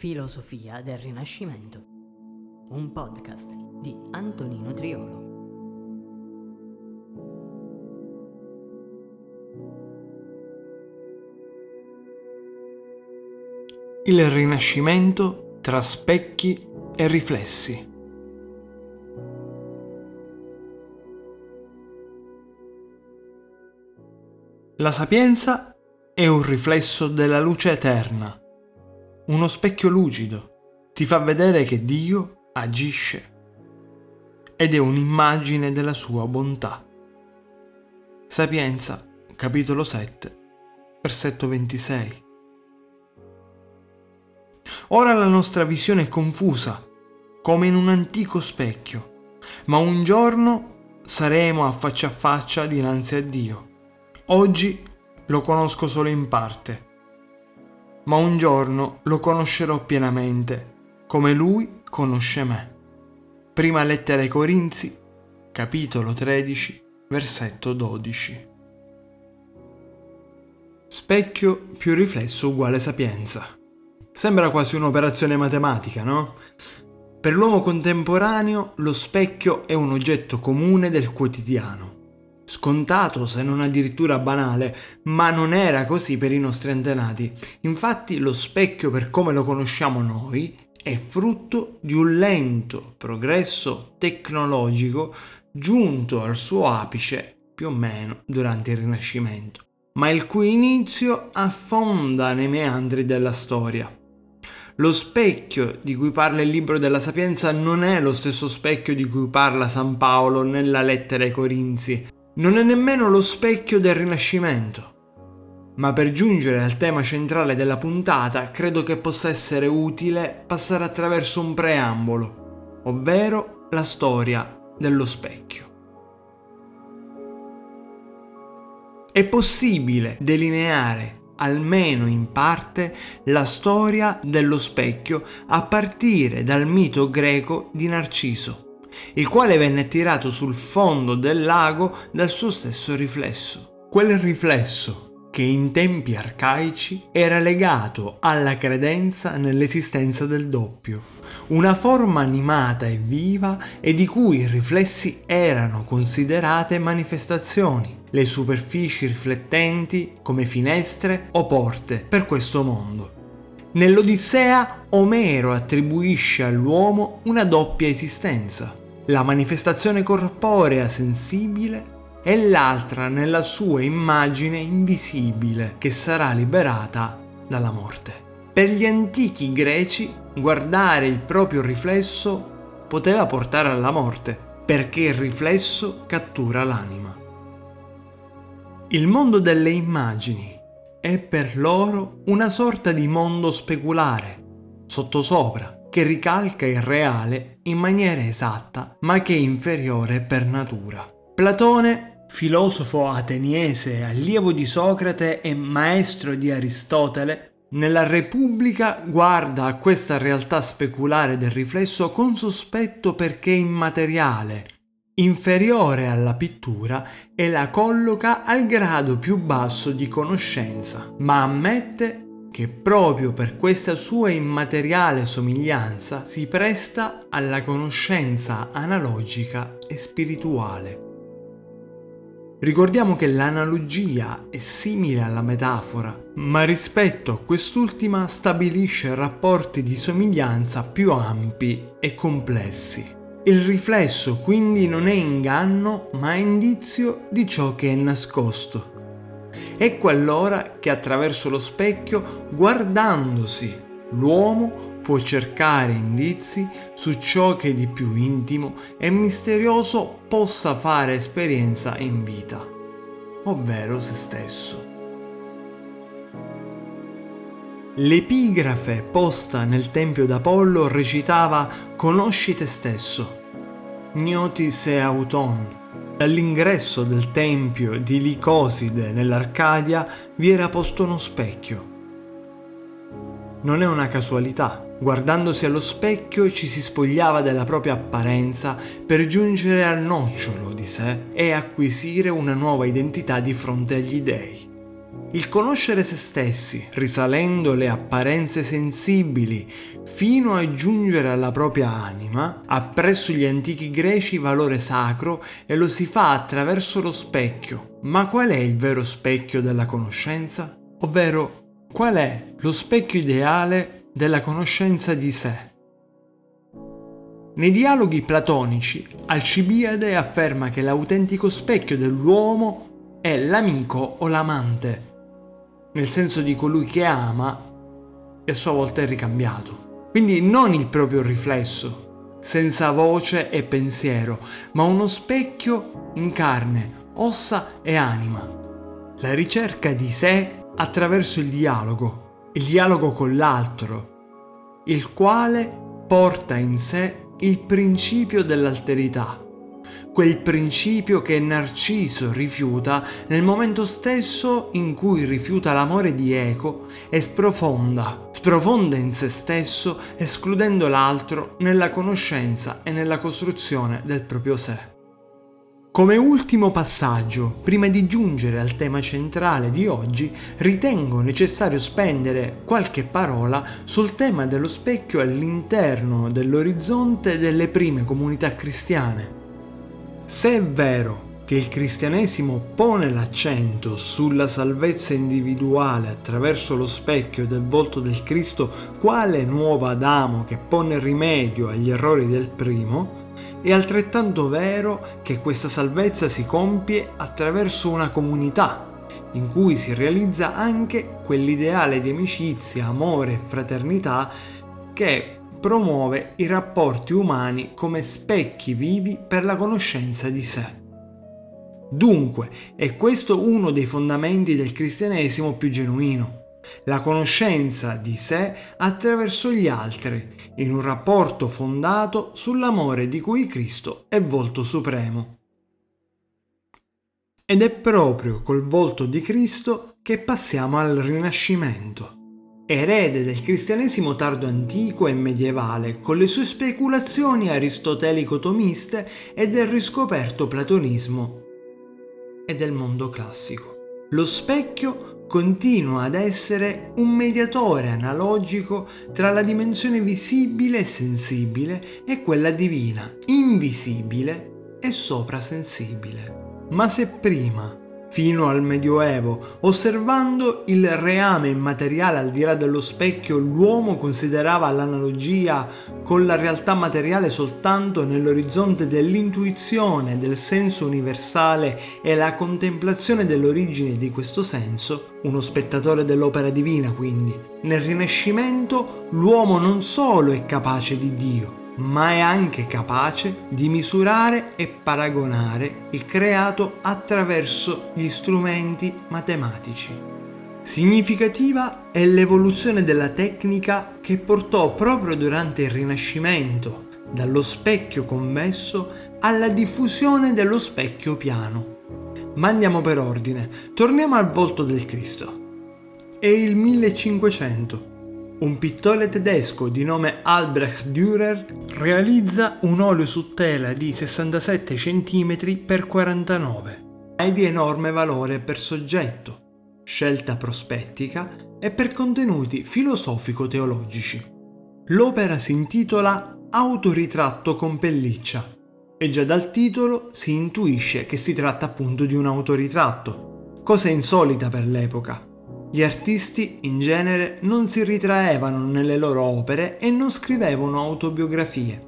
Filosofia del Rinascimento, un podcast di Antonino Triolo. Il Rinascimento tra specchi e riflessi. La sapienza è un riflesso della luce eterna, uno specchio lucido, ti fa vedere che Dio agisce ed è un'immagine della sua bontà. Sapienza, capitolo 7, versetto 26. Ora la nostra visione è confusa, come in un antico specchio, ma un giorno saremo a faccia a faccia dinanzi a Dio. Oggi lo conosco solo in parte, ma un giorno lo conoscerò pienamente, come lui conosce me. Prima lettera ai Corinzi, capitolo 13, versetto 12. Specchio più riflesso uguale sapienza. Sembra quasi un'operazione matematica, no? Per l'uomo contemporaneo lo specchio è un oggetto comune del quotidiano scontato se non addirittura banale, ma non era così per i nostri antenati. Infatti lo specchio per come lo conosciamo noi è frutto di un lento progresso tecnologico giunto al suo apice più o meno durante il Rinascimento, ma il cui inizio affonda nei meandri della storia. Lo specchio di cui parla il libro della Sapienza non è lo stesso specchio di cui parla San Paolo nella lettera ai Corinzi, non è nemmeno lo specchio del Rinascimento. Ma per giungere al tema centrale della puntata, credo che possa essere utile passare attraverso un preambolo, ovvero la storia dello specchio. È possibile delineare almeno in parte, la storia dello specchio a partire dal mito greco di Narciso il quale venne tirato sul fondo del lago dal suo stesso riflesso. Quel riflesso che in tempi arcaici era legato alla credenza nell'esistenza del doppio, una forma animata e viva e di cui i riflessi erano considerate manifestazioni, le superfici riflettenti come finestre o porte per questo mondo. Nell'Odissea Omero attribuisce all'uomo una doppia esistenza, la manifestazione corporea sensibile e l'altra nella sua immagine invisibile che sarà liberata dalla morte. Per gli antichi greci guardare il proprio riflesso poteva portare alla morte, perché il riflesso cattura l'anima. Il mondo delle immagini è per loro una sorta di mondo speculare, sottosopra, che ricalca il reale in maniera esatta, ma che è inferiore per natura. Platone, filosofo ateniese, allievo di Socrate e maestro di Aristotele, nella Repubblica guarda a questa realtà speculare del riflesso con sospetto perché immateriale, inferiore alla pittura e la colloca al grado più basso di conoscenza, ma ammette che proprio per questa sua immateriale somiglianza si presta alla conoscenza analogica e spirituale. Ricordiamo che l'analogia è simile alla metafora, ma rispetto a quest'ultima stabilisce rapporti di somiglianza più ampi e complessi. Il riflesso quindi non è inganno, ma indizio di ciò che è nascosto. Ecco allora che attraverso lo specchio, guardandosi, l'uomo può cercare indizi su ciò che di più intimo e misterioso possa fare esperienza in vita, ovvero se stesso. L'epigrafe posta nel tempio d'Apollo recitava Conosci te stesso, gnoti se auton, All'ingresso del tempio di Licoside nell'Arcadia vi era posto uno specchio. Non è una casualità. Guardandosi allo specchio ci si spogliava della propria apparenza per giungere al nocciolo di sé e acquisire una nuova identità di fronte agli dei. Il conoscere se stessi, risalendo le apparenze sensibili fino a giungere alla propria anima, ha presso gli antichi greci valore sacro e lo si fa attraverso lo specchio. Ma qual è il vero specchio della conoscenza? Ovvero, qual è lo specchio ideale della conoscenza di sé? Nei dialoghi platonici, Alcibiade afferma che l'autentico specchio dell'uomo è l'amico o l'amante nel senso di colui che ama e a sua volta è ricambiato. Quindi non il proprio riflesso, senza voce e pensiero, ma uno specchio in carne, ossa e anima. La ricerca di sé attraverso il dialogo, il dialogo con l'altro, il quale porta in sé il principio dell'alterità quel principio che Narciso rifiuta nel momento stesso in cui rifiuta l'amore di Eco e sprofonda, sprofonda in se stesso escludendo l'altro nella conoscenza e nella costruzione del proprio sé. Come ultimo passaggio, prima di giungere al tema centrale di oggi, ritengo necessario spendere qualche parola sul tema dello specchio all'interno dell'orizzonte delle prime comunità cristiane. Se è vero che il cristianesimo pone l'accento sulla salvezza individuale attraverso lo specchio del volto del Cristo quale nuovo Adamo che pone rimedio agli errori del primo, è altrettanto vero che questa salvezza si compie attraverso una comunità in cui si realizza anche quell'ideale di amicizia, amore e fraternità che promuove i rapporti umani come specchi vivi per la conoscenza di sé. Dunque, è questo uno dei fondamenti del cristianesimo più genuino, la conoscenza di sé attraverso gli altri, in un rapporto fondato sull'amore di cui Cristo è volto supremo. Ed è proprio col volto di Cristo che passiamo al Rinascimento erede del cristianesimo tardo antico e medievale, con le sue speculazioni aristotelico-tomiste e del riscoperto platonismo e del mondo classico. Lo specchio continua ad essere un mediatore analogico tra la dimensione visibile e sensibile e quella divina, invisibile e soprasensibile. Ma se prima fino al Medioevo, osservando il reame immateriale al di là dello specchio, l'uomo considerava l'analogia con la realtà materiale soltanto nell'orizzonte dell'intuizione del senso universale e la contemplazione dell'origine di questo senso, uno spettatore dell'opera divina quindi. Nel Rinascimento l'uomo non solo è capace di Dio, ma è anche capace di misurare e paragonare il creato attraverso gli strumenti matematici. Significativa è l'evoluzione della tecnica che portò proprio durante il Rinascimento dallo specchio convesso alla diffusione dello specchio piano. Ma andiamo per ordine, torniamo al volto del Cristo. È il 1500 un pittore tedesco di nome Albrecht Dürer realizza un olio su tela di 67 cm x 49 e di enorme valore per soggetto, scelta prospettica e per contenuti filosofico-teologici. L'opera si intitola Autoritratto con pelliccia e già dal titolo si intuisce che si tratta appunto di un autoritratto, cosa insolita per l'epoca gli artisti in genere non si ritraevano nelle loro opere e non scrivevano autobiografie.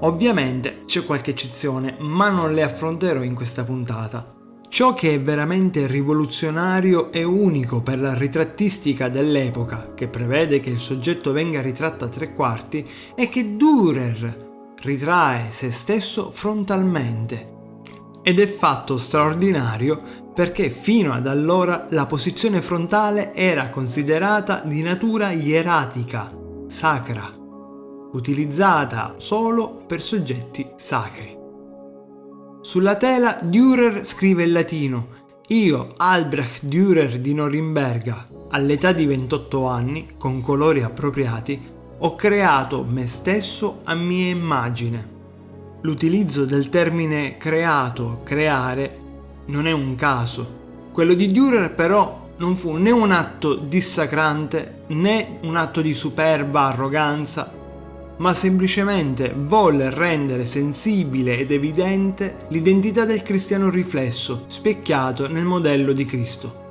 Ovviamente c'è qualche eccezione, ma non le affronterò in questa puntata. Ciò che è veramente rivoluzionario e unico per la ritrattistica dell'epoca, che prevede che il soggetto venga ritratto a tre quarti, è che Dürer ritrae se stesso frontalmente. Ed è fatto straordinario perché fino ad allora la posizione frontale era considerata di natura ieratica, sacra, utilizzata solo per soggetti sacri. Sulla tela Dürer scrive in latino Io, Albrecht Dürer di Norimberga, all'età di 28 anni, con colori appropriati, ho creato me stesso a mia immagine. L'utilizzo del termine creato, creare, non è un caso. Quello di Dürer però non fu né un atto dissacrante né un atto di superba arroganza, ma semplicemente volle rendere sensibile ed evidente l'identità del cristiano riflesso, specchiato nel modello di Cristo.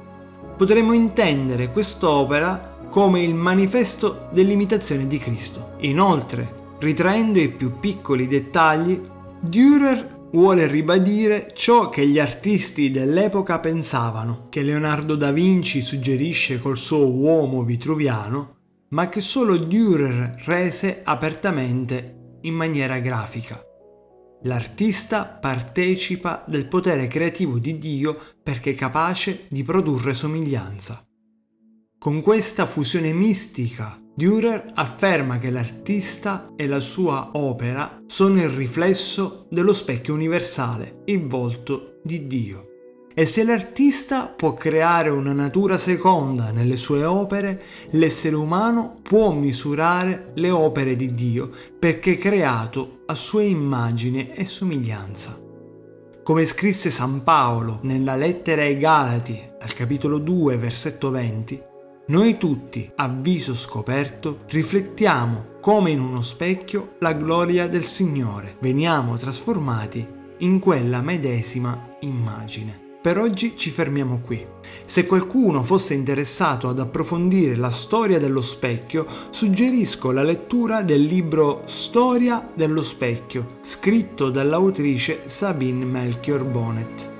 Potremmo intendere quest'opera come il manifesto dell'imitazione di Cristo. Inoltre, ritraendo i più piccoli dettagli, Dürer vuole ribadire ciò che gli artisti dell'epoca pensavano, che Leonardo da Vinci suggerisce col suo uomo vitruviano, ma che solo Dürer rese apertamente in maniera grafica. L'artista partecipa del potere creativo di Dio perché è capace di produrre somiglianza. Con questa fusione mistica, Dürer afferma che l'artista e la sua opera sono il riflesso dello specchio universale, il volto di Dio. E se l'artista può creare una natura seconda nelle sue opere, l'essere umano può misurare le opere di Dio perché creato a sua immagine e somiglianza. Come scrisse San Paolo nella lettera ai Galati al capitolo 2 versetto 20, noi tutti, a viso scoperto, riflettiamo come in uno specchio la gloria del Signore. Veniamo trasformati in quella medesima immagine. Per oggi ci fermiamo qui. Se qualcuno fosse interessato ad approfondire la storia dello specchio, suggerisco la lettura del libro Storia dello specchio, scritto dall'autrice Sabine Melchior Bonnet.